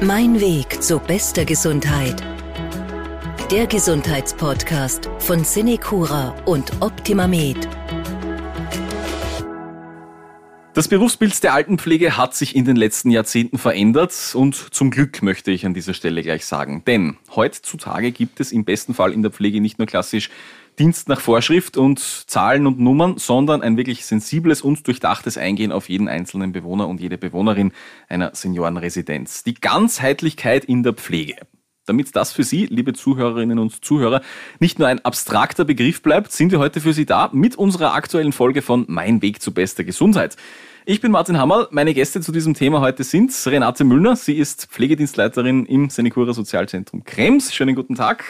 Mein Weg zu bester Gesundheit. Der Gesundheitspodcast von Cinecura und OptimaMed. Das Berufsbild der Altenpflege hat sich in den letzten Jahrzehnten verändert und zum Glück möchte ich an dieser Stelle gleich sagen. Denn heutzutage gibt es im besten Fall in der Pflege nicht nur klassisch Dienst nach Vorschrift und Zahlen und Nummern, sondern ein wirklich sensibles und durchdachtes Eingehen auf jeden einzelnen Bewohner und jede Bewohnerin einer Seniorenresidenz. Die Ganzheitlichkeit in der Pflege. Damit das für Sie, liebe Zuhörerinnen und Zuhörer, nicht nur ein abstrakter Begriff bleibt, sind wir heute für Sie da mit unserer aktuellen Folge von Mein Weg zu bester Gesundheit. Ich bin Martin Hammerl. Meine Gäste zu diesem Thema heute sind Renate Müllner. Sie ist Pflegedienstleiterin im Senecura Sozialzentrum Krems. Schönen guten Tag.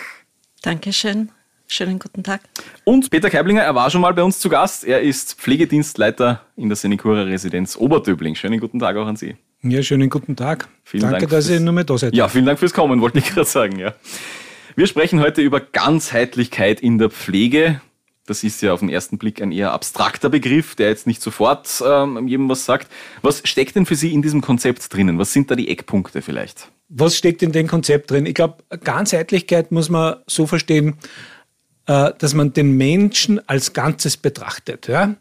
Dankeschön. Schönen guten Tag. Und Peter Keiblinger, er war schon mal bei uns zu Gast. Er ist Pflegedienstleiter in der Senecura Residenz Oberdöbling. Schönen guten Tag auch an Sie. Ja, schönen guten Tag. Vielen Danke, Dank dass ihr nur mehr da seid. Ja, vielen Dank fürs Kommen, wollte ich gerade sagen. Ja. Wir sprechen heute über Ganzheitlichkeit in der Pflege. Das ist ja auf den ersten Blick ein eher abstrakter Begriff, der jetzt nicht sofort ähm, jedem was sagt. Was steckt denn für Sie in diesem Konzept drinnen? Was sind da die Eckpunkte vielleicht? Was steckt in dem Konzept drin? Ich glaube, Ganzheitlichkeit muss man so verstehen, dass man den Menschen als Ganzes betrachtet. Ja?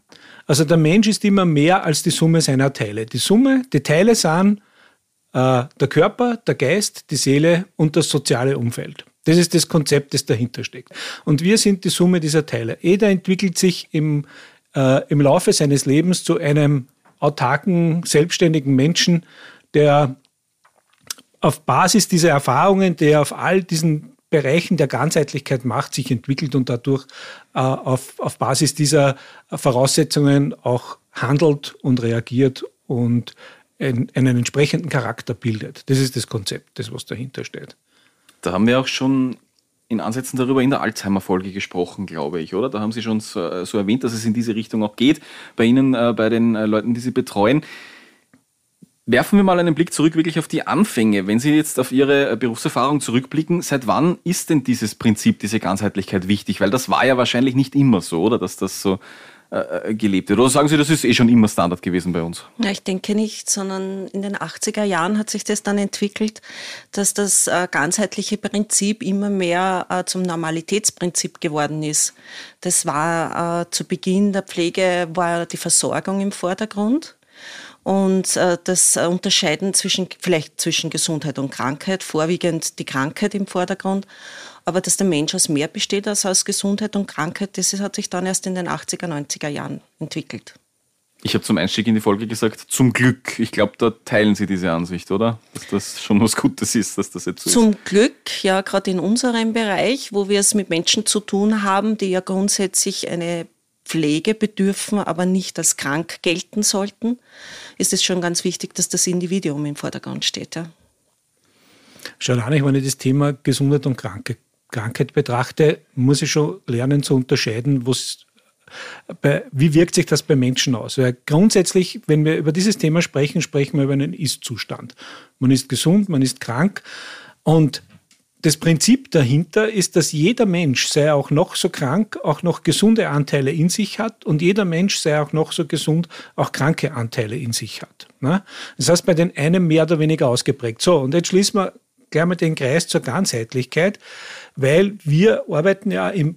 Also der Mensch ist immer mehr als die Summe seiner Teile. Die Summe, die Teile sind äh, der Körper, der Geist, die Seele und das soziale Umfeld. Das ist das Konzept, das dahinter steckt. Und wir sind die Summe dieser Teile. Jeder entwickelt sich im, äh, im Laufe seines Lebens zu einem autarken, selbstständigen Menschen, der auf Basis dieser Erfahrungen, der auf all diesen Bereichen der Ganzheitlichkeit macht, sich entwickelt und dadurch äh, auf, auf Basis dieser Voraussetzungen auch handelt und reagiert und einen, einen entsprechenden Charakter bildet. Das ist das Konzept, das was dahinter steht. Da haben wir auch schon in Ansätzen darüber in der Alzheimer-Folge gesprochen, glaube ich, oder? Da haben Sie schon so, so, erwähnt, dass es in diese Richtung auch geht, bei Ihnen, äh, bei den äh, Leuten, die Sie betreuen. Werfen wir mal einen Blick zurück wirklich auf die Anfänge. Wenn Sie jetzt auf Ihre Berufserfahrung zurückblicken, seit wann ist denn dieses Prinzip, diese Ganzheitlichkeit wichtig? Weil das war ja wahrscheinlich nicht immer so, oder? Dass das so äh, gelebt wird. Oder sagen Sie, das ist eh schon immer Standard gewesen bei uns? Ja, ich denke nicht, sondern in den 80er Jahren hat sich das dann entwickelt, dass das äh, ganzheitliche Prinzip immer mehr äh, zum Normalitätsprinzip geworden ist. Das war äh, zu Beginn der Pflege, war die Versorgung im Vordergrund. Und äh, das Unterscheiden zwischen, vielleicht zwischen Gesundheit und Krankheit, vorwiegend die Krankheit im Vordergrund, aber dass der Mensch aus mehr besteht als aus Gesundheit und Krankheit, das hat sich dann erst in den 80er, 90er Jahren entwickelt. Ich habe zum Einstieg in die Folge gesagt, zum Glück. Ich glaube, da teilen Sie diese Ansicht, oder? Dass das schon was Gutes ist, dass das jetzt so zum ist. Zum Glück, ja, gerade in unserem Bereich, wo wir es mit Menschen zu tun haben, die ja grundsätzlich eine Pflege bedürfen, aber nicht als krank gelten sollten, ist es schon ganz wichtig, dass das Individuum im Vordergrund steht. Ja. Schon wenn ich das Thema Gesundheit und Kranke, Krankheit betrachte, muss ich schon lernen zu unterscheiden, was, bei, wie wirkt sich das bei Menschen aus. Weil grundsätzlich, wenn wir über dieses Thema sprechen, sprechen wir über einen Ist-Zustand. Man ist gesund, man ist krank und das Prinzip dahinter ist, dass jeder Mensch, sei auch noch so krank, auch noch gesunde Anteile in sich hat und jeder Mensch, sei auch noch so gesund, auch kranke Anteile in sich hat. Ne? Das heißt, bei den einen mehr oder weniger ausgeprägt. So, und jetzt schließen wir gleich mal den Kreis zur Ganzheitlichkeit, weil wir arbeiten ja im,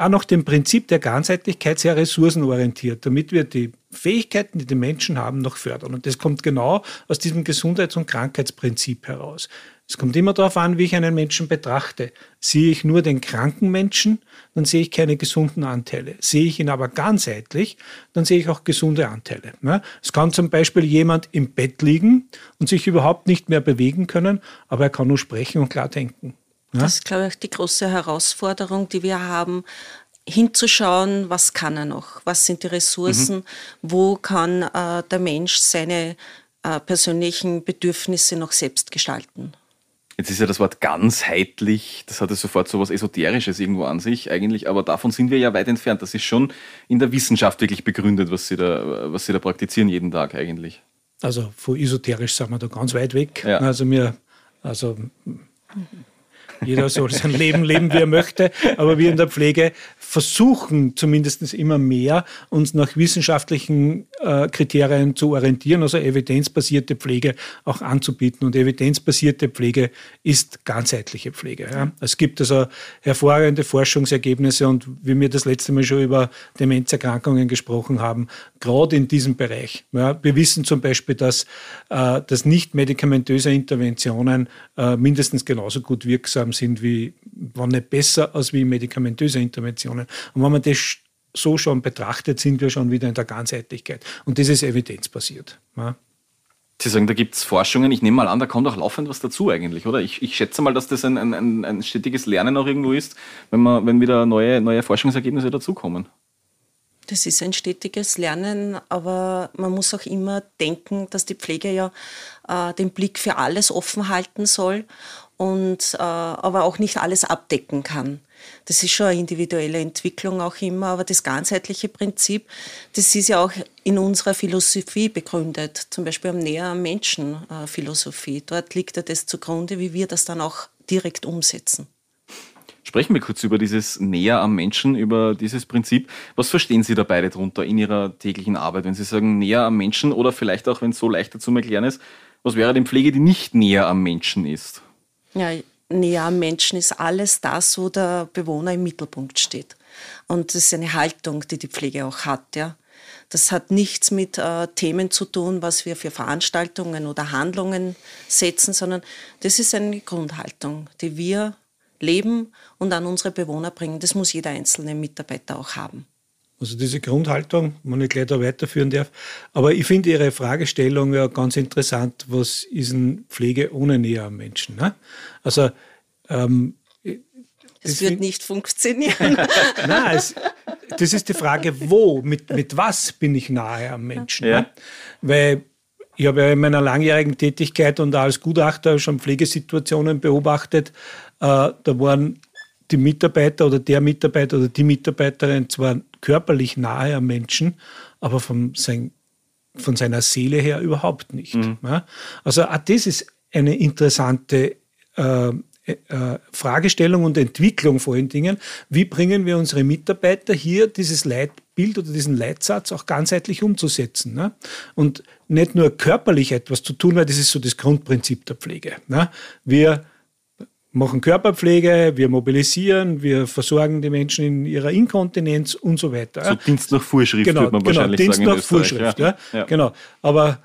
auch nach dem Prinzip der Ganzheitlichkeit sehr ressourcenorientiert, damit wir die Fähigkeiten, die die Menschen haben, noch fördern. Und das kommt genau aus diesem Gesundheits- und Krankheitsprinzip heraus. Es kommt immer darauf an, wie ich einen Menschen betrachte. Sehe ich nur den kranken Menschen, dann sehe ich keine gesunden Anteile. Sehe ich ihn aber ganzheitlich, dann sehe ich auch gesunde Anteile. Es kann zum Beispiel jemand im Bett liegen und sich überhaupt nicht mehr bewegen können, aber er kann nur sprechen und klar denken. Das ist, glaube ich, die große Herausforderung, die wir haben, hinzuschauen, was kann er noch, was sind die Ressourcen, mhm. wo kann äh, der Mensch seine äh, persönlichen Bedürfnisse noch selbst gestalten. Jetzt ist ja das Wort ganzheitlich, das hat ja sofort so was Esoterisches irgendwo an sich eigentlich, aber davon sind wir ja weit entfernt. Das ist schon in der Wissenschaft wirklich begründet, was Sie da, was Sie da praktizieren jeden Tag eigentlich. Also von esoterisch sind wir da ganz weit weg. Ja. Also wir, also Jeder soll sein Leben leben, wie er möchte. Aber wir in der Pflege versuchen zumindest immer mehr, uns nach wissenschaftlichen äh, Kriterien zu orientieren, also evidenzbasierte Pflege auch anzubieten. Und evidenzbasierte Pflege ist ganzheitliche Pflege. Ja. Es gibt also hervorragende Forschungsergebnisse und wie wir das letzte Mal schon über Demenzerkrankungen gesprochen haben, gerade in diesem Bereich. Ja. Wir wissen zum Beispiel, dass, äh, dass nicht medikamentöse Interventionen äh, mindestens genauso gut wirksam sind wie, wenn nicht besser als wie medikamentöse Interventionen. Und wenn man das so schon betrachtet, sind wir schon wieder in der Ganzheitlichkeit. Und das ist evidenzbasiert. Ja. Sie sagen, da gibt es Forschungen. Ich nehme mal an, da kommt auch laufend was dazu eigentlich, oder? Ich, ich schätze mal, dass das ein, ein, ein, stetiges Lernen auch irgendwo ist, wenn, man, wenn wieder neue, neue Forschungsergebnisse dazukommen. Das ist ein stetiges Lernen, aber man muss auch immer denken, dass die Pflege ja äh, den Blick für alles offen halten soll und äh, aber auch nicht alles abdecken kann. Das ist schon eine individuelle Entwicklung auch immer, aber das ganzheitliche Prinzip, das ist ja auch in unserer Philosophie begründet, zum Beispiel am Näher am Menschen äh. Dort liegt ja das zugrunde, wie wir das dann auch direkt umsetzen. Sprechen wir kurz über dieses Näher am Menschen, über dieses Prinzip. Was verstehen Sie da beide darunter in Ihrer täglichen Arbeit, wenn Sie sagen näher am Menschen oder vielleicht auch, wenn es so leichter zu erklären ist, was wäre denn Pflege, die nicht näher am Menschen ist? Ja, näher am Menschen ist alles das, wo der Bewohner im Mittelpunkt steht. Und das ist eine Haltung, die die Pflege auch hat. Ja. Das hat nichts mit äh, Themen zu tun, was wir für Veranstaltungen oder Handlungen setzen, sondern das ist eine Grundhaltung, die wir leben und an unsere Bewohner bringen. Das muss jeder einzelne Mitarbeiter auch haben. Also diese Grundhaltung, wenn ich gleich da weiterführen darf. Aber ich finde Ihre Fragestellung ja ganz interessant, was ist eine Pflege ohne Nähe am Menschen? Ne? Also ähm, das, das wird nicht funktionieren. Nein, es, das ist die Frage, wo, mit, mit was bin ich nahe am Menschen? Ja. Ne? Weil ich habe ja in meiner langjährigen Tätigkeit und als Gutachter schon Pflegesituationen beobachtet. Äh, da waren die Mitarbeiter oder der Mitarbeiter oder die Mitarbeiterin zwar körperlich nahe am Menschen, aber von, sein, von seiner Seele her überhaupt nicht. Mhm. Also auch das ist eine interessante äh, äh, Fragestellung und Entwicklung vor allen Dingen. Wie bringen wir unsere Mitarbeiter hier dieses Leitbild oder diesen Leitsatz auch ganzheitlich umzusetzen? Ne? Und nicht nur körperlich etwas zu tun, weil das ist so das Grundprinzip der Pflege. Ne? Wir machen Körperpflege, wir mobilisieren, wir versorgen die Menschen in ihrer Inkontinenz und so weiter. So Dienst nach Vorschrift, genau, würde man genau, wahrscheinlich Dienst sagen. Dienst nach Vorschrift, ja. ja. Genau. Aber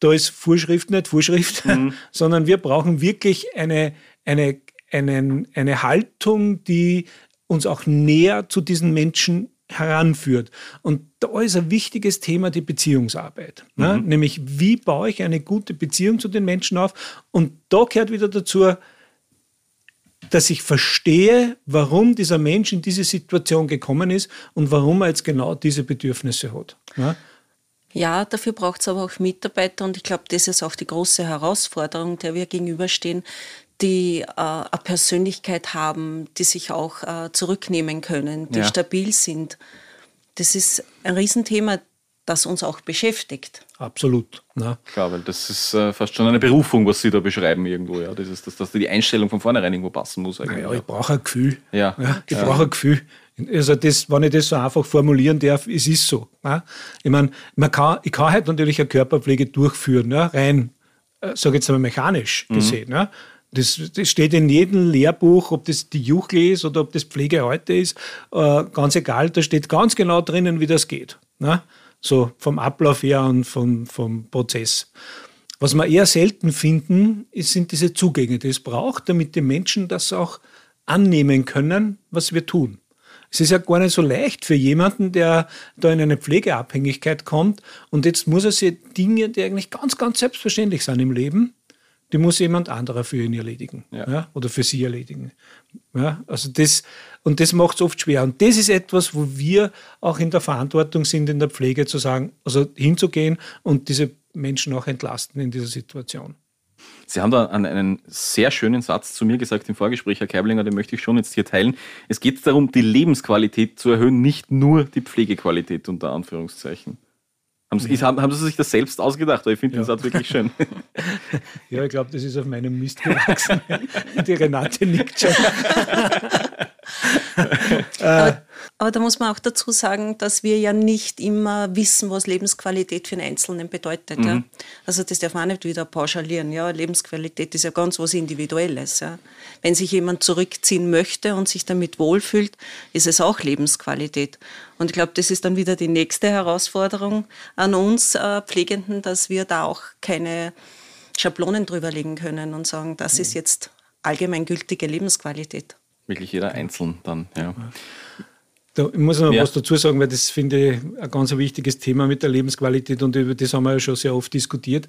da ist Vorschrift nicht Vorschrift, mhm. sondern wir brauchen wirklich eine, eine, einen, eine Haltung, die uns auch näher zu diesen Menschen heranführt. Und da ist ein wichtiges Thema die Beziehungsarbeit. Ne? Mhm. Nämlich, wie baue ich eine gute Beziehung zu den Menschen auf? Und da gehört wieder dazu, dass ich verstehe, warum dieser Mensch in diese Situation gekommen ist und warum er jetzt genau diese Bedürfnisse hat. Ja, ja dafür braucht es aber auch Mitarbeiter und ich glaube, das ist auch die große Herausforderung, der wir gegenüberstehen, die äh, eine Persönlichkeit haben, die sich auch äh, zurücknehmen können, die ja. stabil sind. Das ist ein Riesenthema, das uns auch beschäftigt. Absolut. Ja. Klar, weil das ist äh, fast schon eine Berufung, was Sie da beschreiben irgendwo. Ja. Das ist, dass, dass die Einstellung von vornherein irgendwo passen muss. Eigentlich. Ja, ich brauche ein Gefühl. Ja. ja ich brauche ein Gefühl. Also das, wenn ich das so einfach formulieren darf, es ist so. Ja. Ich meine, man kann, ich kann halt natürlich eine Körperpflege durchführen, ja, rein, äh, sage jetzt einmal mechanisch mhm. gesehen. Mhm. Ja. Das, das, steht in jedem Lehrbuch, ob das die Juchle ist oder ob das Pflege heute ist, äh, ganz egal, da steht ganz genau drinnen, wie das geht. Ne? So vom Ablauf her und vom, vom Prozess. Was wir eher selten finden, sind diese Zugänge, die es braucht, damit die Menschen das auch annehmen können, was wir tun. Es ist ja gar nicht so leicht für jemanden, der da in eine Pflegeabhängigkeit kommt und jetzt muss er sich Dinge, die eigentlich ganz, ganz selbstverständlich sind im Leben, die muss jemand anderer für ihn erledigen ja. ja oder für sie erledigen. Ja, also das, und das macht es oft schwer. Und das ist etwas, wo wir auch in der Verantwortung sind, in der Pflege zu sagen, also hinzugehen und diese Menschen auch entlasten in dieser Situation. Sie haben da einen sehr schönen Satz zu mir gesagt im Vorgespräch, Herr Keiblinger, den möchte ich schon jetzt hier teilen. Es geht darum, die Lebensqualität zu erhöhen, nicht nur die Pflegequalität unter Anführungszeichen. Haben Sie, haben, haben Sie sich das selbst ausgedacht? Ich finde ja. den Satz wirklich schön. ja, ich glaube, das ist auf meinem Mist gewachsen. Die Renate nickt schon. aber, aber, da muss man auch dazu sagen, dass wir ja nicht immer wissen, was Lebensqualität für einen Einzelnen bedeutet. Mhm. Ja. Also das darf man auch nicht wieder pauschalieren. Ja. Lebensqualität ist ja ganz was Individuelles. Ja. Wenn sich jemand zurückziehen möchte und sich damit wohlfühlt, ist es auch Lebensqualität. Und ich glaube, das ist dann wieder die nächste Herausforderung an uns äh, Pflegenden, dass wir da auch keine Schablonen drüber legen können und sagen, das ist jetzt allgemeingültige Lebensqualität wirklich jeder einzeln dann. Ja. Da, ich muss noch ja. was dazu sagen, weil das finde ich ein ganz wichtiges Thema mit der Lebensqualität und über das haben wir ja schon sehr oft diskutiert.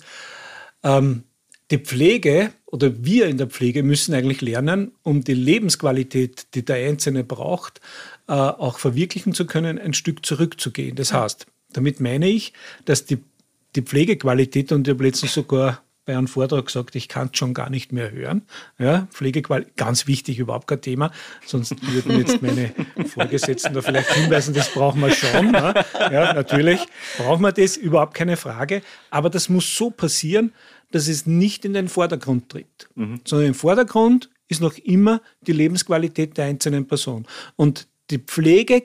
Ähm, die Pflege oder wir in der Pflege müssen eigentlich lernen, um die Lebensqualität, die der Einzelne braucht, äh, auch verwirklichen zu können, ein Stück zurückzugehen. Das heißt, damit meine ich, dass die, die Pflegequalität, und ich habe letztens sogar bei einem Vortrag gesagt, ich kann es schon gar nicht mehr hören. Ja, Pflegequalität, ganz wichtig, überhaupt kein Thema. Sonst würden jetzt meine Vorgesetzten da vielleicht hinweisen, das brauchen wir schon. Ja, ja natürlich brauchen wir das, überhaupt keine Frage. Aber das muss so passieren, dass es nicht in den Vordergrund tritt, mhm. sondern im Vordergrund ist noch immer die Lebensqualität der einzelnen Person. Und die Pflege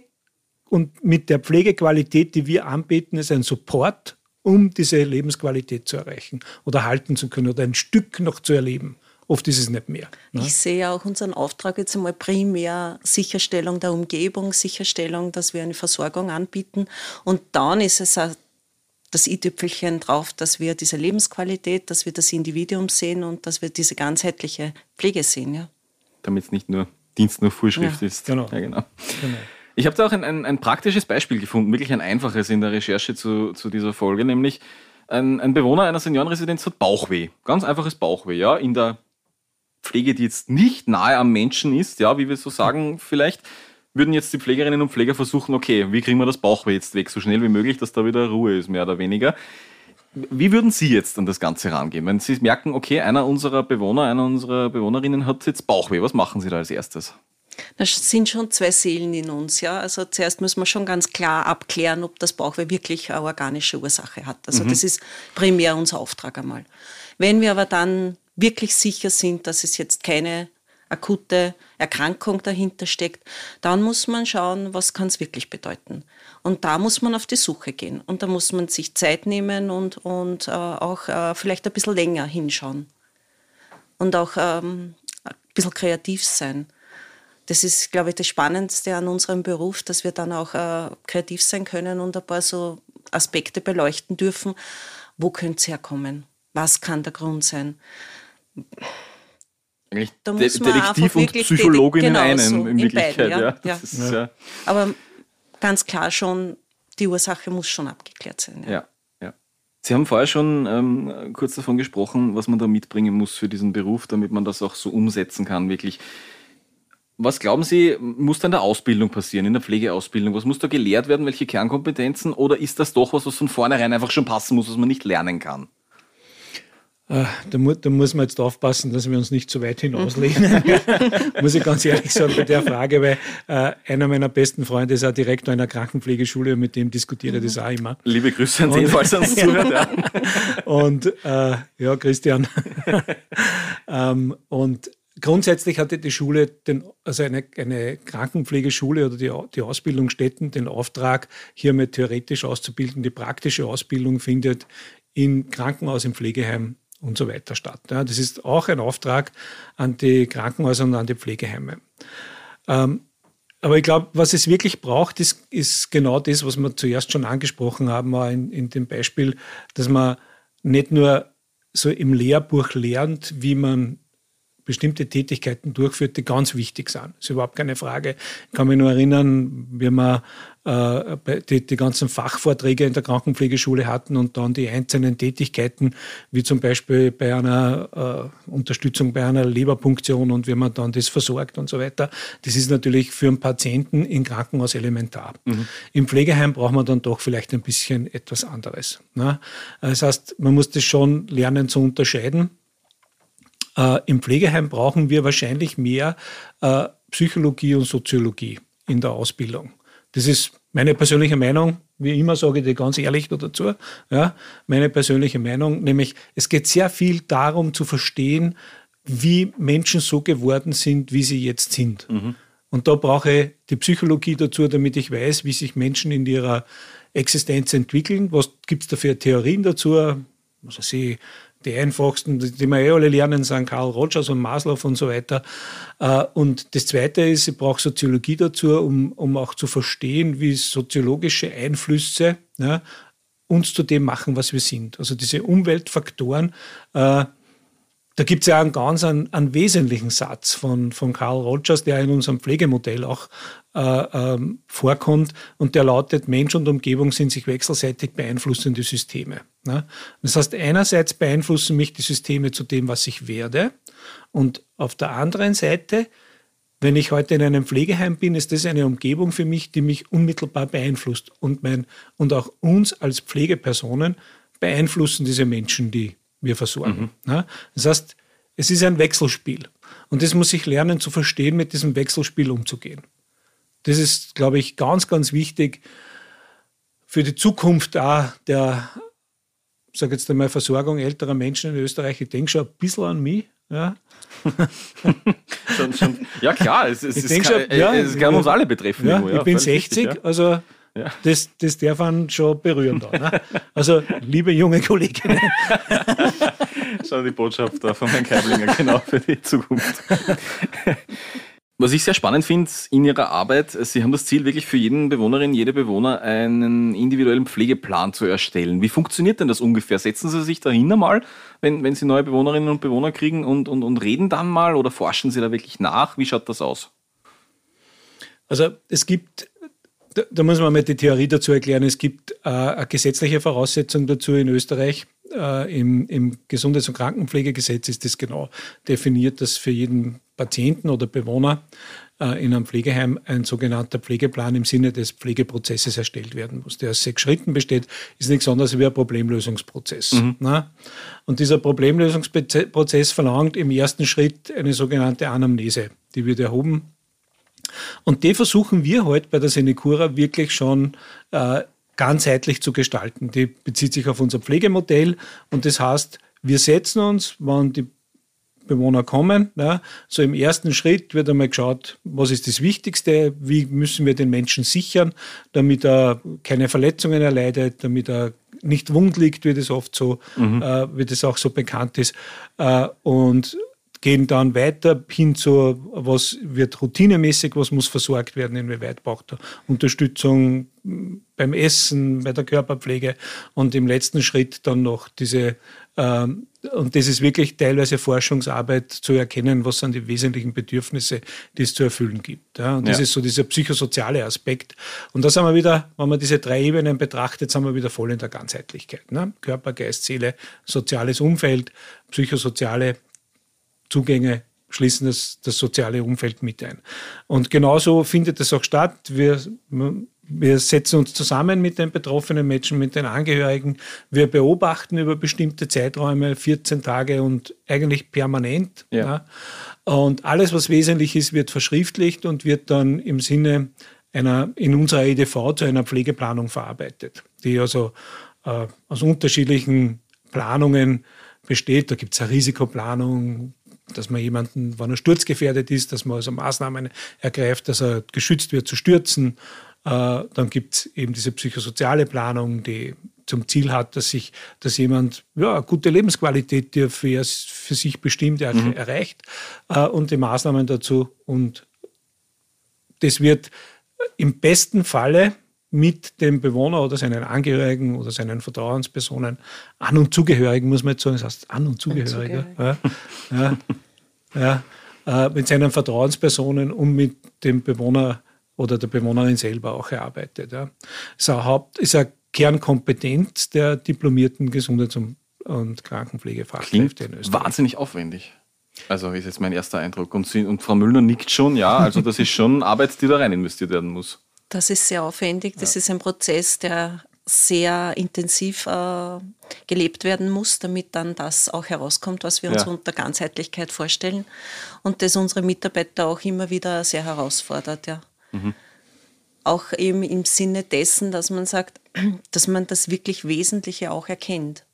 und mit der Pflegequalität, die wir anbieten, ist ein Support um diese Lebensqualität zu erreichen oder halten zu können oder ein Stück noch zu erleben. Oft ist es nicht mehr. Ne? Ich sehe auch unseren Auftrag jetzt einmal primär Sicherstellung der Umgebung, Sicherstellung, dass wir eine Versorgung anbieten. Und dann ist es auch das i-Tüpfelchen drauf, dass wir diese Lebensqualität, dass wir das Individuum sehen und dass wir diese ganzheitliche Pflege sehen. Ja. Damit es nicht nur Dienst nur Vorschrift ja. ist. Genau. Ja, genau. genau. Ich habe da auch ein, ein, ein, praktisches Beispiel gefunden, wirklich ein einfaches in der Recherche zu, zu dieser Folge, nämlich ein, ein Bewohner einer Seniorenresidenz hat Bauchweh. Ganz einfaches Bauchweh, ja, in der Pflege, die jetzt nicht nahe am Menschen ist, ja, wie wir so sagen vielleicht, würden jetzt die Pflegerinnen und Pfleger versuchen, okay, wie kriegen wir das Bauchweh jetzt weg, so schnell wie möglich, dass da wieder Ruhe ist, mehr oder weniger. Wie würden Sie jetzt an das Ganze rangehen? Wenn Sie merken, okay, einer unserer Bewohner, einer unserer Bewohnerinnen hat jetzt Bauchweh, was machen Sie da als erstes? Das sind schon zwei Seelen in uns. Ja? Also zuerst müssen wir schon ganz klar abklären, ob das Bauchweh wirklich eine organische Ursache hat. Also mhm. das ist primär unser Auftrag einmal. Wenn wir aber dann wirklich sicher sind, dass es jetzt keine akute Erkrankung dahinter steckt, dann muss man schauen, was kann es wirklich bedeuten. Und da muss man auf die Suche gehen. Und da muss man sich Zeit nehmen und, und äh, auch äh, vielleicht ein bisschen länger hinschauen. Und auch ähm, ein bisschen kreativ sein das ist, glaube ich, das Spannendste an unserem Beruf, dass wir dann auch äh, kreativ sein können und ein paar so Aspekte beleuchten dürfen. Wo könnte es herkommen? Was kann der Grund sein? Eigentlich da De Detektiv und Psychologin genau, in einem, so, in Wirklichkeit. Beiden, ja. Ja. Ist, ja. Aber ganz klar schon, die Ursache muss schon abgeklärt sein. Ja. ja. Sie haben vorher schon ähm, kurz davon gesprochen, was man da mitbringen muss für diesen Beruf, damit man das auch so umsetzen kann, wirklich. Was glauben Sie, muss da in der Ausbildung passieren, in der Pflegeausbildung? Was muss da gelehrt werden? Welche Kernkompetenzen? Oder ist das doch was, was von vornherein einfach schon passen muss, was man nicht lernen kann? Äh, da, mu da, muss man jetzt aufpassen, dass wir uns nicht zu weit hinauslehnen. muss ich ganz ehrlich sagen bei der Frage, weil äh, einer meiner besten Freunde ist auch Direktor einer Krankenpflegeschule und mit dem diskutiere ich das auch immer. Liebe Grüße an den, falls er uns zuhört. Ja. und äh, ja, Christian. ähm, und Grundsätzlich hatte die Schule, den, also eine, eine Krankenpflegeschule oder die, die Ausbildungsstätten den Auftrag, hier mal theoretisch auszubilden. Die praktische Ausbildung findet im Krankenhaus, im Pflegeheim und so weiter statt. Ja, das ist auch ein Auftrag an die Krankenhäuser und an die Pflegeheime. Ähm, aber ich glaube, was es wirklich braucht, ist, ist, genau das, was wir zuerst schon angesprochen haben, in, in dem Beispiel, dass man nicht nur so im Lehrbuch lernt, wie man bestimmte Tätigkeiten durchführt, die ganz wichtig sind. Das ist überhaupt keine Frage. Ich kann mich nur erinnern, wie wir äh, die, die ganzen Fachvorträge in der Krankenpflegeschule hatten und dann die einzelnen Tätigkeiten, wie zum Beispiel bei einer äh, Unterstützung bei einer Leberpunktion und wie man dann das versorgt und so weiter. Das ist natürlich für einen Patienten im Krankenhaus elementar. Mhm. Im Pflegeheim braucht man dann doch vielleicht ein bisschen etwas anderes. Ne? Das heißt, man muss das schon lernen zu unterscheiden äh, Im Pflegeheim brauchen wir wahrscheinlich mehr äh, Psychologie und Soziologie in der Ausbildung. Das ist meine persönliche Meinung, wie immer sage ich dir ganz ehrlich dazu, ja, meine persönliche Meinung, nämlich es geht sehr viel darum zu verstehen, wie Menschen so geworden sind, wie sie jetzt sind. Mhm. Und da brauche ich die Psychologie dazu, damit ich weiß, wie sich Menschen in ihrer Existenz entwickeln. Was gibt es da für Theorien dazu? Also sie, die einfachsten, die wir eh alle lernen, sind Karl Rogers und Maslow und so weiter. Äh, und das Zweite ist, ich brauche Soziologie dazu, um, um auch zu verstehen, wie soziologische Einflüsse ja, uns zu dem machen, was wir sind. Also diese Umweltfaktoren, äh, da gibt es ja einen ganz einen, einen, wesentlichen Satz von, von Carl Rogers, der in unserem Pflegemodell auch äh, ähm, vorkommt und der lautet, Mensch und Umgebung sind sich wechselseitig beeinflussende Systeme. Ne? Das heißt, einerseits beeinflussen mich die Systeme zu dem, was ich werde und auf der anderen Seite, wenn ich heute in einem Pflegeheim bin, ist das eine Umgebung für mich, die mich unmittelbar beeinflusst und, mein, und auch uns als Pflegepersonen beeinflussen diese Menschen, die wir versorgen. Mhm. Das heißt, es ist ein Wechselspiel. Und das muss ich lernen zu verstehen, mit diesem Wechselspiel umzugehen. Das ist, glaube ich, ganz, ganz wichtig für die Zukunft auch der, sage jetzt einmal, Versorgung älterer Menschen in Österreich. Ich denke schon ein bisschen an mich. Ja, schon, schon, ja klar, es, es, es, kann, schon, ja, es kann uns alle betreffen. Ja, irgendwo, ich bin 60, richtig, also ja. Das, das darf man schon berühren da. Ne? Also, liebe junge Kolleginnen. Schau die Botschaft da von Herrn Keiblinger, genau für die Zukunft. Was ich sehr spannend finde in Ihrer Arbeit, Sie haben das Ziel, wirklich für jeden Bewohnerin, jede Bewohner einen individuellen Pflegeplan zu erstellen. Wie funktioniert denn das ungefähr? Setzen Sie sich dahinter mal, wenn, wenn Sie neue Bewohnerinnen und Bewohner kriegen und, und, und reden dann mal oder forschen Sie da wirklich nach? Wie schaut das aus? Also es gibt da, da, muss man mal die Theorie dazu erklären. Es gibt äh, eine gesetzliche Voraussetzung dazu in Österreich. Äh, im, Im Gesundheits- und Krankenpflegegesetz ist das genau definiert, dass für jeden Patienten oder Bewohner äh, in einem Pflegeheim ein sogenannter Pflegeplan im Sinne des Pflegeprozesses erstellt werden muss. Der aus sechs Schritten besteht, ist nichts anderes wie ein Problemlösungsprozess. Mhm. Ne? Und dieser Problemlösungsprozess verlangt im ersten Schritt eine sogenannte Anamnese. Die wird erhoben und die versuchen wir heute bei der Senecura wirklich schon äh, ganzheitlich zu gestalten. Die bezieht sich auf unser Pflegemodell und das heißt, wir setzen uns, wann die Bewohner kommen. Ja, so im ersten Schritt wird einmal geschaut, was ist das Wichtigste, wie müssen wir den Menschen sichern, damit er keine Verletzungen erleidet, damit er nicht wund liegt, wie das oft so, mhm. äh, wie das auch so bekannt ist. Äh, und gehen dann weiter hin zu, was wird routinemäßig, was muss versorgt werden, inwieweit braucht er Unterstützung beim Essen, bei der Körperpflege und im letzten Schritt dann noch diese, ähm, und das ist wirklich teilweise Forschungsarbeit zu erkennen, was sind die wesentlichen Bedürfnisse, die es zu erfüllen gibt. Ja, und das ja. ist so dieser psychosoziale Aspekt. Und da sind wir wieder, wenn man diese drei Ebenen betrachtet, sind wir wieder voll in der Ganzheitlichkeit. Ne? Körper, Geist, Seele, soziales Umfeld, psychosoziale Zugänge schließen das, das soziale Umfeld mit ein. Und genauso findet es auch statt. Wir, wir setzen uns zusammen mit den betroffenen Menschen, mit den Angehörigen. Wir beobachten über bestimmte Zeiträume, 14 Tage und eigentlich permanent. Ja. Ja. Und alles, was wesentlich ist, wird verschriftlicht und wird dann im Sinne einer, in unserer EDV zu einer Pflegeplanung verarbeitet, die also äh, aus unterschiedlichen Planungen besteht. Da gibt es eine Risikoplanung, dass man jemanden, wenn er sturzgefährdet ist, dass man also Maßnahmen ergreift, dass er geschützt wird zu stürzen. Äh, dann gibt es eben diese psychosoziale Planung, die zum Ziel hat, dass sich, dass jemand ja, eine gute Lebensqualität, die er für, für sich bestimmt er, mhm. erreicht, äh, und die Maßnahmen dazu. Und das wird im besten Falle mit dem Bewohner oder seinen Angehörigen oder seinen Vertrauenspersonen, An- und Zugehörigen, muss man jetzt sagen, das heißt An- und Zugehörige, ja, ja, ja, äh, mit seinen Vertrauenspersonen und mit dem Bewohner oder der Bewohnerin selber auch erarbeitet. Ja. Ist, eine Haupt, ist eine Kernkompetenz der diplomierten Gesundheits- und, Krankenpflegefachkräfte in Österreich. Wahnsinnig aufwendig. Also ist jetzt mein erster Eindruck. Und, Sie, und Frau Müllner nickt schon, ja. Also das ist schon Arbeit, die da rein investiert werden muss. Das ist sehr aufwendig. Das ja. ist ein Prozess, der sehr intensiv äh, gelebt werden muss, damit dann das auch herauskommt, was wir ja. uns unter Ganzheitlichkeit vorstellen und das unsere Mitarbeiter auch immer wieder sehr herausfordert. Ja. Mhm. auch eben im Sinne dessen, dass man sagt, dass man das wirklich Wesentliche auch erkennt.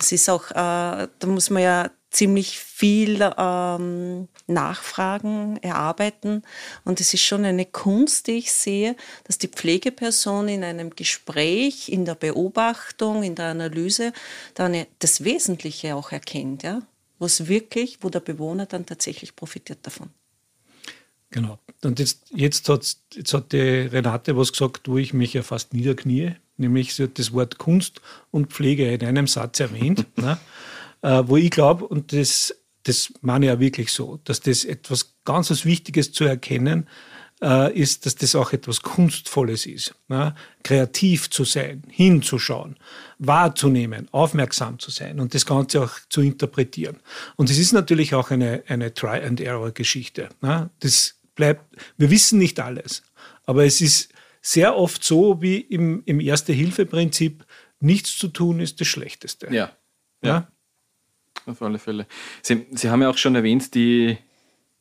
Es ist auch, äh, da muss man ja ziemlich viel ähm, nachfragen, erarbeiten. Und es ist schon eine Kunst, die ich sehe, dass die Pflegeperson in einem Gespräch, in der Beobachtung, in der Analyse dann das Wesentliche auch erkennt, ja? was wirklich, wo der Bewohner dann tatsächlich profitiert davon. Genau. Und jetzt, jetzt, hat, jetzt hat die Renate was gesagt, wo ich mich ja fast niederknie, nämlich sie hat das Wort Kunst und Pflege in einem Satz erwähnt, ne? äh, wo ich glaube, und das, das meine ich ja wirklich so, dass das etwas ganz Wichtiges zu erkennen äh, ist, dass das auch etwas Kunstvolles ist. Ne? Kreativ zu sein, hinzuschauen, wahrzunehmen, aufmerksam zu sein und das Ganze auch zu interpretieren. Und es ist natürlich auch eine, eine Try-and-Error-Geschichte. Ne? Das bleibt, wir wissen nicht alles, aber es ist sehr oft so wie im, im Erste-Hilfe-Prinzip, nichts zu tun ist das Schlechteste. Ja. ja. ja? Auf alle Fälle. Sie, Sie haben ja auch schon erwähnt, die,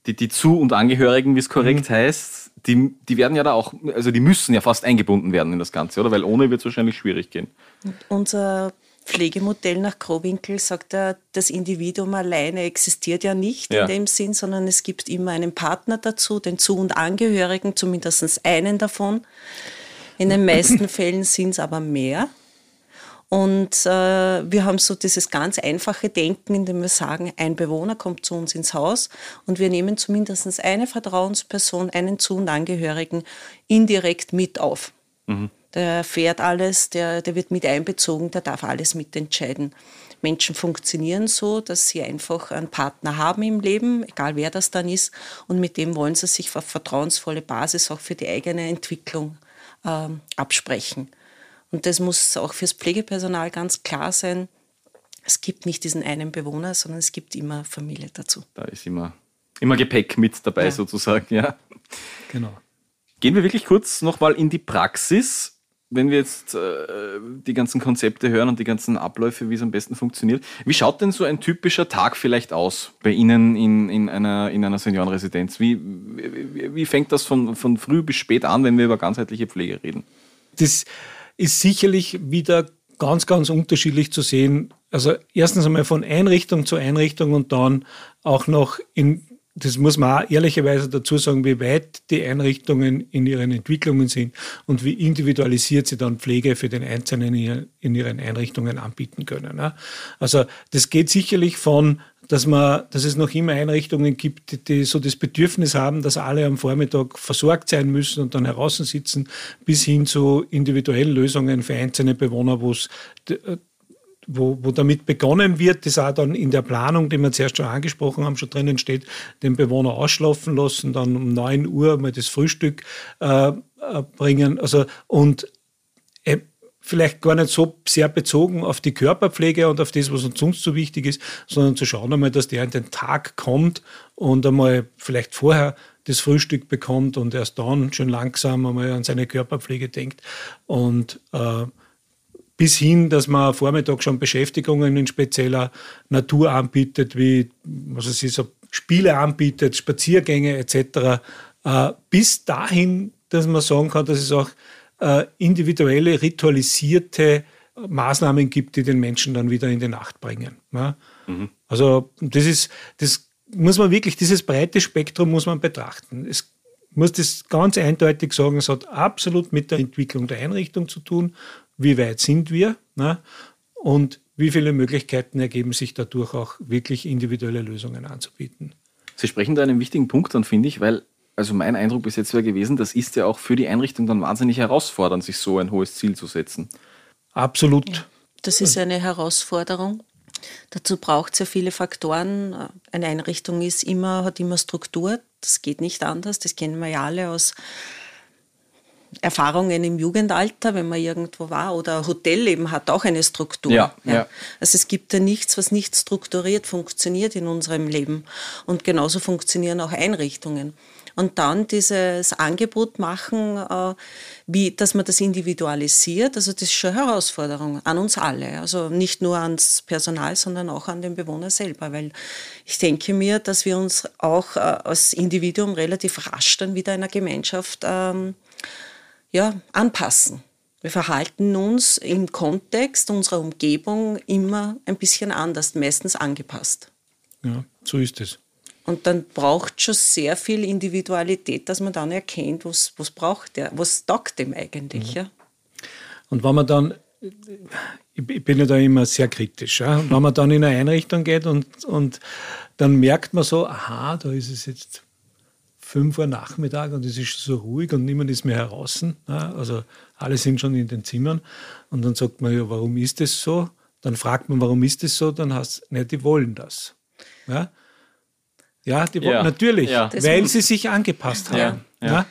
die, die Zu- und Angehörigen, wie es korrekt mhm. heißt, die, die werden ja da auch, also die müssen ja fast eingebunden werden in das Ganze, oder? Weil ohne wird es wahrscheinlich schwierig gehen. Unser Pflegemodell nach Grobwinkel sagt er, das Individuum alleine existiert ja nicht ja. in dem Sinn, sondern es gibt immer einen Partner dazu, den Zu- und Angehörigen, zumindest einen davon. In den meisten Fällen sind es aber mehr. Und äh, wir haben so dieses ganz einfache Denken, indem wir sagen, ein Bewohner kommt zu uns ins Haus und wir nehmen zumindest eine Vertrauensperson, einen Zu- und Angehörigen indirekt mit auf. Mhm. Der fährt alles, der, der wird mit einbezogen, der darf alles mitentscheiden. Menschen funktionieren so, dass sie einfach einen Partner haben im Leben, egal wer das dann ist, und mit dem wollen sie sich auf vertrauensvolle Basis auch für die eigene Entwicklung ähm, absprechen. Und das muss auch fürs Pflegepersonal ganz klar sein. Es gibt nicht diesen einen Bewohner, sondern es gibt immer Familie dazu. Da ist immer, immer Gepäck mit dabei ja. sozusagen, ja. Genau. Gehen wir wirklich kurz nochmal in die Praxis wenn wir jetzt äh, die ganzen Konzepte hören und die ganzen Abläufe, wie es am besten funktioniert, wie schaut denn so ein typischer Tag vielleicht aus bei Ihnen in, in, einer, in einer Seniorenresidenz? Wie, wie, wie fängt das von, von früh bis spät an, wenn wir über ganzheitliche Pflege reden? Das ist sicherlich wieder ganz, ganz unterschiedlich zu sehen. Also erstens einmal von Einrichtung zu Einrichtung und dann auch noch in das muss man auch ehrlicherweise dazu sagen, wie weit die Einrichtungen in ihren Entwicklungen sind und wie individualisiert sie dann Pflege für den Einzelnen in ihren Einrichtungen anbieten können. Also das geht sicherlich von, dass man, dass es noch immer Einrichtungen gibt, die so das Bedürfnis haben, dass alle am Vormittag versorgt sein müssen und dann heraus sitzen, bis hin zu individuellen Lösungen für einzelne Bewohner, wo es wo, wo damit begonnen wird, das auch dann in der Planung, die wir zuerst schon angesprochen haben, schon drinnen steht, den Bewohner ausschlafen lassen, dann um 9 Uhr mal das Frühstück äh, äh, bringen. Also, und äh, vielleicht gar nicht so sehr bezogen auf die Körperpflege und auf das, was uns sonst so wichtig ist, sondern zu schauen einmal, dass der in den Tag kommt und einmal vielleicht vorher das Frühstück bekommt und erst dann schon langsam einmal an seine Körperpflege denkt. Und äh, bis hin, dass man Vormittag schon Beschäftigungen in spezieller Natur anbietet, wie was es ist, so Spiele anbietet, Spaziergänge etc. Äh, bis dahin, dass man sagen kann, dass es auch äh, individuelle, ritualisierte Maßnahmen gibt, die den Menschen dann wieder in die Nacht bringen. Mhm. Also das ist, das muss man wirklich, dieses breite Spektrum muss man betrachten. Es muss das ganz eindeutig sagen, es hat absolut mit der Entwicklung der Einrichtung zu tun wie weit sind wir ne? und wie viele Möglichkeiten ergeben sich dadurch auch wirklich individuelle Lösungen anzubieten. Sie sprechen da einen wichtigen Punkt an, finde ich, weil also mein Eindruck bis jetzt wäre gewesen, das ist ja auch für die Einrichtung dann wahnsinnig herausfordernd, sich so ein hohes Ziel zu setzen. Absolut. Ja, das ist eine Herausforderung. Dazu braucht es ja viele Faktoren. Eine Einrichtung ist immer, hat immer Struktur. Das geht nicht anders. Das kennen wir ja alle aus Erfahrungen im Jugendalter, wenn man irgendwo war, oder Hotelleben hat auch eine Struktur. Ja, ja. ja, Also es gibt ja nichts, was nicht strukturiert funktioniert in unserem Leben. Und genauso funktionieren auch Einrichtungen. Und dann dieses Angebot machen, äh, wie, dass man das individualisiert, also das ist schon eine Herausforderung an uns alle. Also nicht nur ans Personal, sondern auch an den Bewohner selber. Weil ich denke mir, dass wir uns auch äh, als Individuum relativ rasch dann wieder in einer Gemeinschaft ähm, ja, anpassen. Wir verhalten uns im Kontext unserer Umgebung immer ein bisschen anders, meistens angepasst. Ja, so ist es. Und dann braucht schon sehr viel Individualität, dass man dann erkennt, was, was braucht der, was taugt dem eigentlich. Mhm. Ja. Und wenn man dann, ich bin ja da immer sehr kritisch, ja, wenn man dann in eine Einrichtung geht und, und dann merkt man so, aha, da ist es jetzt 5 Uhr Nachmittag und es ist so ruhig und niemand ist mehr heraus. Ja, also alle sind schon in den Zimmern. Und dann sagt man ja, warum ist das so? Dann fragt man, warum ist das so? Dann heißt es, ne, die wollen das. Ja, ja, die ja. natürlich, ja. weil sie sich angepasst haben. Ja. ja.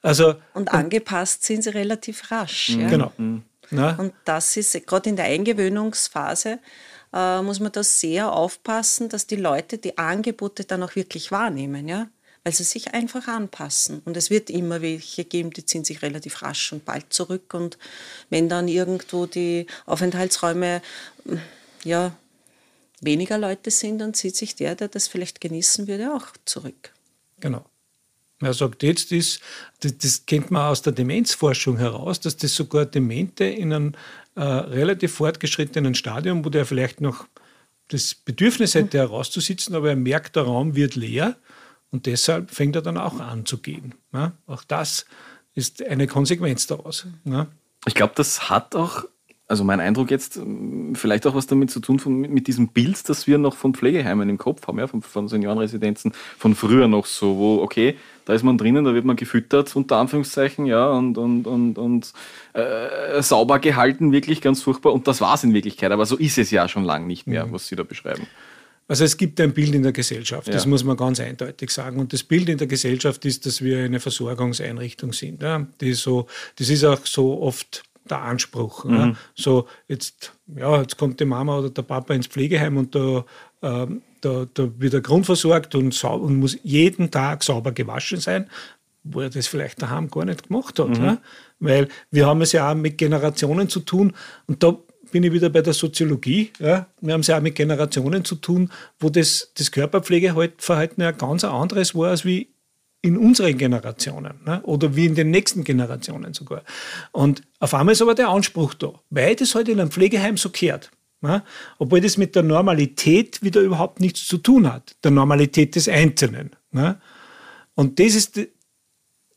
Also, und angepasst sind sie relativ rasch. Mhm. Genau. Mhm. Und das ist gerade in der Eingewöhnungsphase, äh, muss man da sehr aufpassen, dass die Leute die Angebote dann auch wirklich wahrnehmen. Ja? Weil sie sich einfach anpassen. Und es wird immer welche geben, die ziehen sich relativ rasch und bald zurück. Und wenn dann irgendwo die Aufenthaltsräume ja, weniger Leute sind, dann zieht sich der, der das vielleicht genießen würde, auch zurück. Genau. Er sagt jetzt, ist, das, das kennt man aus der Demenzforschung heraus, dass das sogar Demente in einem äh, relativ fortgeschrittenen Stadium, wo der vielleicht noch das Bedürfnis hätte, herauszusitzen, aber er merkt, der Raum wird leer und deshalb fängt er dann auch an zu gehen. Ja? Auch das ist eine Konsequenz daraus. Ja? Ich glaube, das hat auch also mein Eindruck jetzt, ähm, vielleicht auch was damit zu tun von, mit diesem Bild, das wir noch von Pflegeheimen im Kopf haben, ja, von, von Seniorenresidenzen, von früher noch so, wo, okay, da ist man drinnen, da wird man gefüttert, unter Anführungszeichen, ja, und, und, und, und äh, sauber gehalten, wirklich ganz furchtbar. Und das war es in Wirklichkeit, aber so ist es ja schon lange nicht mehr, mhm. was Sie da beschreiben. Also es gibt ein Bild in der Gesellschaft, das ja. muss man ganz eindeutig sagen. Und das Bild in der Gesellschaft ist, dass wir eine Versorgungseinrichtung sind. Ja? Die so, das ist auch so oft der Anspruch. Mhm. Ja. So, jetzt, ja, jetzt kommt die Mama oder der Papa ins Pflegeheim und da, ähm, da, da wird er grundversorgt und, und muss jeden Tag sauber gewaschen sein, wo er das vielleicht daheim gar nicht gemacht hat. Mhm. Weil wir haben es ja auch mit Generationen zu tun und da bin ich wieder bei der Soziologie. Ja. Wir haben es ja auch mit Generationen zu tun, wo das, das Körperpflegeverhalten ja ganz anderes war als wie in unseren Generationen ne? oder wie in den nächsten Generationen sogar. Und auf einmal ist aber der Anspruch da, weil das heute halt in einem Pflegeheim so kehrt. Ne? Obwohl das mit der Normalität wieder überhaupt nichts zu tun hat, der Normalität des Einzelnen. Ne? Und das ist, jetzt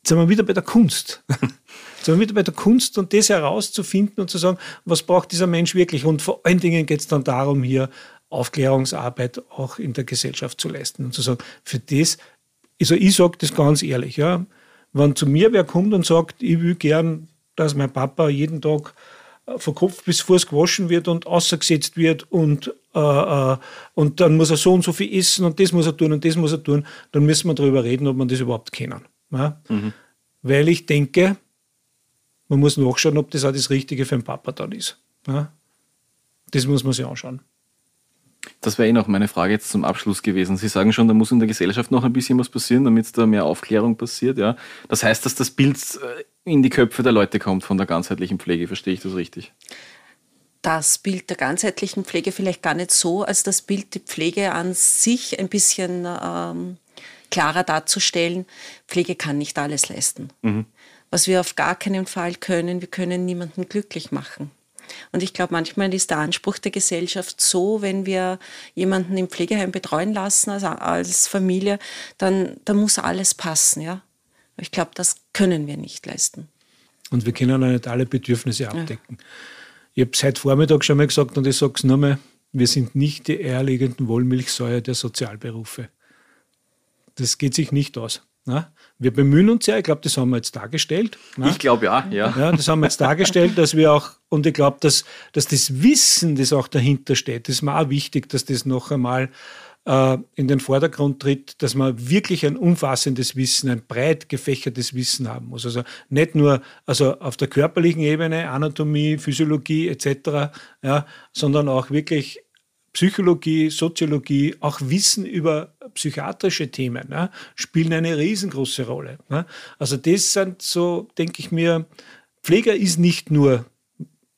sind wir wieder bei der Kunst. wir wieder bei der Kunst und das herauszufinden und zu sagen, was braucht dieser Mensch wirklich? Und vor allen Dingen geht es dann darum, hier Aufklärungsarbeit auch in der Gesellschaft zu leisten und zu sagen, für das also ich sage das ganz ehrlich, ja. Wenn zu mir wer kommt und sagt, ich will gern, dass mein Papa jeden Tag äh, von Kopf bis Fuß gewaschen wird und ausgesetzt wird und, äh, äh, und dann muss er so und so viel essen und das muss er tun und das muss er tun, dann müssen wir darüber reden, ob man das überhaupt kennen. Ja? Mhm. Weil ich denke, man muss nachschauen, ob das auch das Richtige für den Papa dann ist. Ja? Das muss man sich anschauen. Das wäre eh noch meine Frage jetzt zum Abschluss gewesen. Sie sagen schon, da muss in der Gesellschaft noch ein bisschen was passieren, damit da mehr Aufklärung passiert. Ja? Das heißt, dass das Bild äh, in die Köpfe der Leute kommt von der ganzheitlichen Pflege. Verstehe ich das richtig? Das Bild der ganzheitlichen Pflege vielleicht gar nicht so, als das Bild die Pflege an sich ein bisschen ähm, klarer darzustellen. Pflege kann nicht alles leisten. Mhm. Was wir auf gar keinen Fall können, wir können niemanden glücklich machen. Und ich glaube, manchmal ist der Anspruch der Gesellschaft so, wenn wir jemanden im Pflegeheim betreuen lassen als, als Familie, dann, dann muss alles passen. Ja? Ich glaube, das können wir nicht leisten. Und wir können auch nicht alle Bedürfnisse abdecken. Ja. Ich habe es heute Vormittag schon mal gesagt und ich sage es nochmal, wir sind nicht die eierlegenden Wollmilchsäure der Sozialberufe. Das geht sich nicht aus. Na? Wir bemühen uns ja, ich glaube, das haben wir jetzt dargestellt. Na? Ich glaube ja, ja. Ja, das haben wir jetzt dargestellt, dass wir auch, und ich glaube, dass, dass das Wissen, das auch dahinter steht, das ist mir auch wichtig, dass das noch einmal äh, in den Vordergrund tritt, dass man wirklich ein umfassendes Wissen, ein breit gefächertes Wissen haben muss. Also nicht nur also auf der körperlichen Ebene, Anatomie, Physiologie etc., ja, sondern auch wirklich Psychologie, Soziologie, auch Wissen über psychiatrische Themen ne, spielen eine riesengroße Rolle. Ne. Also das sind so, denke ich mir, Pfleger ist nicht nur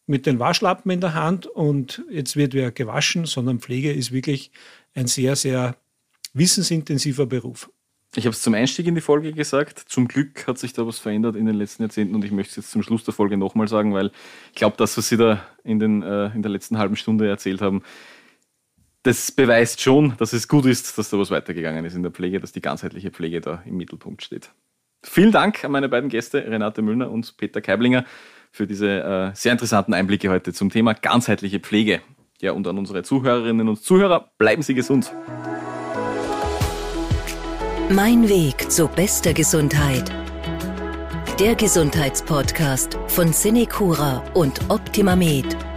mit den Waschlappen in der Hand und jetzt wird wer gewaschen, sondern Pflege ist wirklich ein sehr, sehr wissensintensiver Beruf. Ich habe es zum Einstieg in die Folge gesagt. Zum Glück hat sich da was verändert in den letzten Jahrzehnten und ich möchte es jetzt zum Schluss der Folge nochmal sagen, weil ich glaube, das, was Sie da in, den, äh, in der letzten halben Stunde erzählt haben, das beweist schon, dass es gut ist, dass da was weitergegangen ist in der Pflege, dass die ganzheitliche Pflege da im Mittelpunkt steht. Vielen Dank an meine beiden Gäste, Renate Müllner und Peter Keiblinger, für diese äh, sehr interessanten Einblicke heute zum Thema ganzheitliche Pflege. Ja, und an unsere Zuhörerinnen und Zuhörer, bleiben Sie gesund. Mein Weg zu bester Gesundheit. Der Gesundheitspodcast von Cinecura und Optimamed.